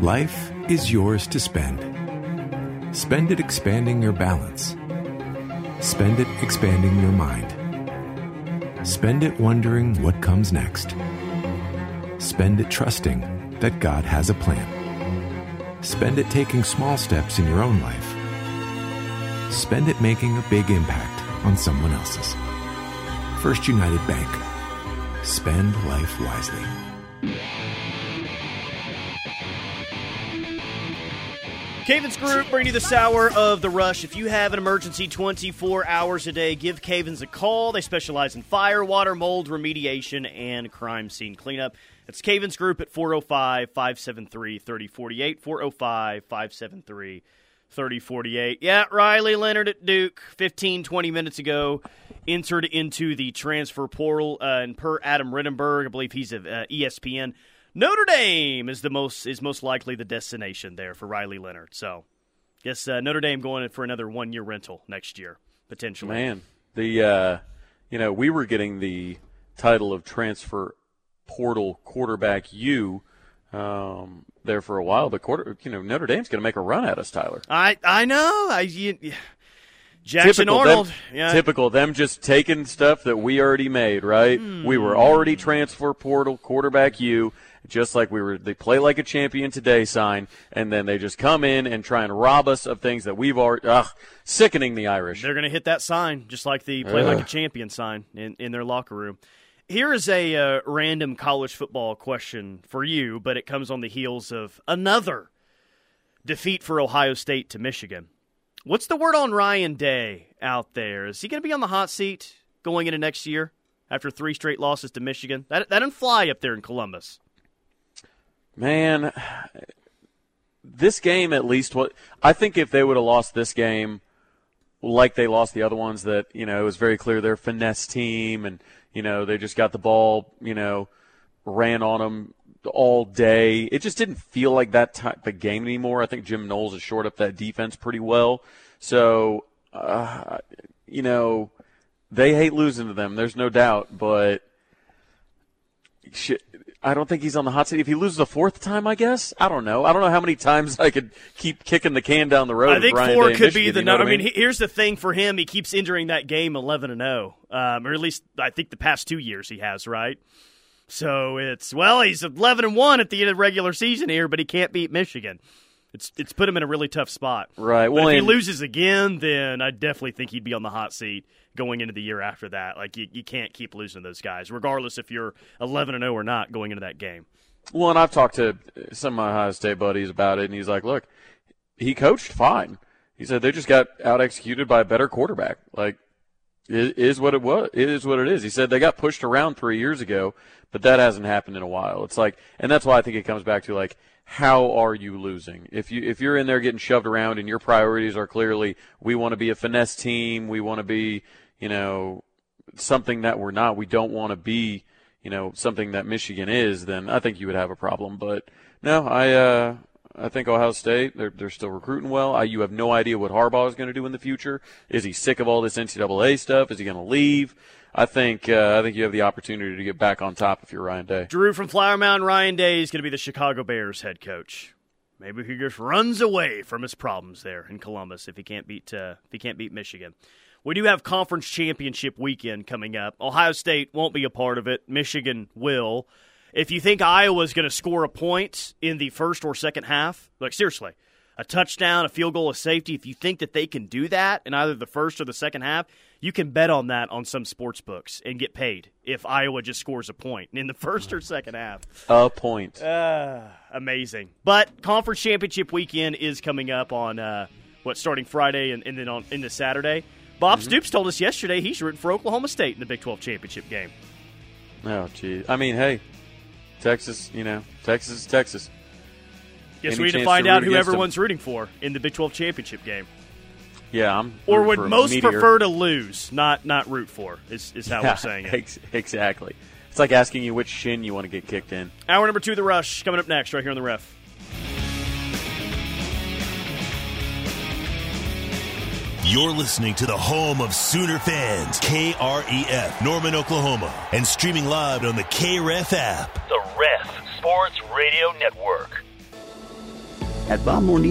Speaker 27: Life is yours to spend. Spend it expanding your balance. Spend it expanding your mind. Spend it wondering what comes next. Spend it trusting that God has a plan. Spend it taking small steps in your own life. Spend it making a big impact on someone else's. First United Bank. Spend life wisely.
Speaker 3: Cavens Group bring you the sour of the rush. If you have an emergency 24 hours a day, give Cavens a call. They specialize in fire, water, mold remediation, and crime scene cleanup. It's Cavens Group at 405 573 3048. 405 573 3048. Yeah, Riley Leonard at Duke, 15, 20 minutes ago, entered into the transfer portal. Uh, and per Adam Rittenberg, I believe he's at uh, ESPN. Notre Dame is the most is most likely the destination there for Riley Leonard. So, guess uh, Notre Dame going for another one year rental next year potentially.
Speaker 4: Man, the uh, you know we were getting the title of transfer portal quarterback U um, there for a while. The quarter, you know, Notre Dame's going to make a run at us, Tyler.
Speaker 3: I I know. I you, Jackson
Speaker 4: typical
Speaker 3: Arnold.
Speaker 4: Them,
Speaker 3: yeah.
Speaker 4: Typical them just taking stuff that we already made, right?
Speaker 3: Hmm.
Speaker 4: We were already transfer portal quarterback U, just like we were. They play like a champion today sign, and then they just come in and try and rob us of things that we've already. Ugh, sickening the Irish.
Speaker 3: They're going to hit that sign just like the play like a champion sign in, in their locker room. Here is a uh, random college football question for you, but it comes on the heels of another defeat for Ohio State to Michigan. What's the word on Ryan Day out there? Is he going to be on the hot seat going into next year after three straight losses to Michigan? That that didn't fly up there in Columbus.
Speaker 4: Man, this game at least what I think if they would have lost this game like they lost the other ones that, you know, it was very clear they're finesse team and, you know, they just got the ball, you know, ran on them all day. It just didn't feel like that type of game anymore. I think Jim Knowles has shored up that defense pretty well. So, uh, you know, they hate losing to them. There's no doubt, but shit, I don't think he's on the hot seat. If he loses the fourth time, I guess I don't know. I don't know how many times I could keep kicking the can down the road.
Speaker 3: I think
Speaker 4: Ryan
Speaker 3: four
Speaker 4: Day
Speaker 3: could
Speaker 4: Michigan,
Speaker 3: be the
Speaker 4: you know
Speaker 3: I mean, here's the thing for him: he keeps entering that game eleven and zero, um, or at least I think the past two years he has, right? So it's well, he's eleven and one at the end of the regular season here, but he can't beat Michigan. It's it's put him in a really tough spot.
Speaker 4: Right.
Speaker 3: But
Speaker 4: Well,
Speaker 3: if he loses again, then I definitely think he'd be on the hot seat going into the year after that. Like you, you can't keep losing those guys, regardless if you're eleven and zero or not going into that game.
Speaker 4: Well, and I've talked to some of my Ohio State buddies about it, and he's like, "Look, he coached fine." He said they just got out executed by a better quarterback. Like, it is what it was. It is what it is. He said they got pushed around three years ago, but that hasn't happened in a while. It's like, and that's why I think it comes back to like, how are you losing? If you if you're in there getting shoved around and your priorities are clearly, we want to be a finesse team, we want to be, you know, something that we're not. We don't want to be, you know, something that Michigan is. Then I think you would have a problem. But no, I uh, I think Ohio State they're they're still recruiting well. I, you have no idea what Harbaugh is going to do in the future. Is he sick of all this NCAA stuff? Is he going to leave? I think uh, I think you have the opportunity to get back on top if you're Ryan Day.
Speaker 3: Drew from Flower Mound, Ryan Day is going to be the Chicago Bears head coach. Maybe he just runs away from his problems there in Columbus if he can't beat uh, if he can't beat Michigan. We do have conference championship weekend coming up. Ohio State won't be a part of it. Michigan will. If you think Iowa's going to score a point in the first or second half, like seriously, a touchdown, a field goal, a safety, if you think that they can do that in either the first or the second half, you can bet on that on some sports books and get paid if Iowa just scores a point in the <laughs> first or second half.
Speaker 4: A point.
Speaker 3: Uh, amazing. But conference championship weekend is coming up on uh, what starting Friday and, and then on into Saturday. Bob Stoops told us yesterday he's rooting for Oklahoma State in the Big 12 championship game.
Speaker 4: Oh, gee. I mean, hey, Texas. You know, Texas is Texas.
Speaker 3: Yes,
Speaker 4: Any
Speaker 3: we need to find
Speaker 4: root
Speaker 3: out who
Speaker 4: against them?
Speaker 3: everyone's rooting for in the Big 12 championship game.
Speaker 4: Yeah, I'm.
Speaker 3: Or would most
Speaker 4: Meteor.
Speaker 3: prefer to lose, not not root for, is, is how
Speaker 4: Yeah,
Speaker 3: we're saying it.
Speaker 4: ex- Exactly. It's like asking you which shin you want to get kicked in.
Speaker 3: Hour number two, The Rush, coming up next, right here on the ref.
Speaker 1: You're listening to the home of Sooner fans, KREF, Norman, Oklahoma, and streaming live on the KREF app.
Speaker 28: The Ref Sports Radio Network.
Speaker 29: At Bob Morney.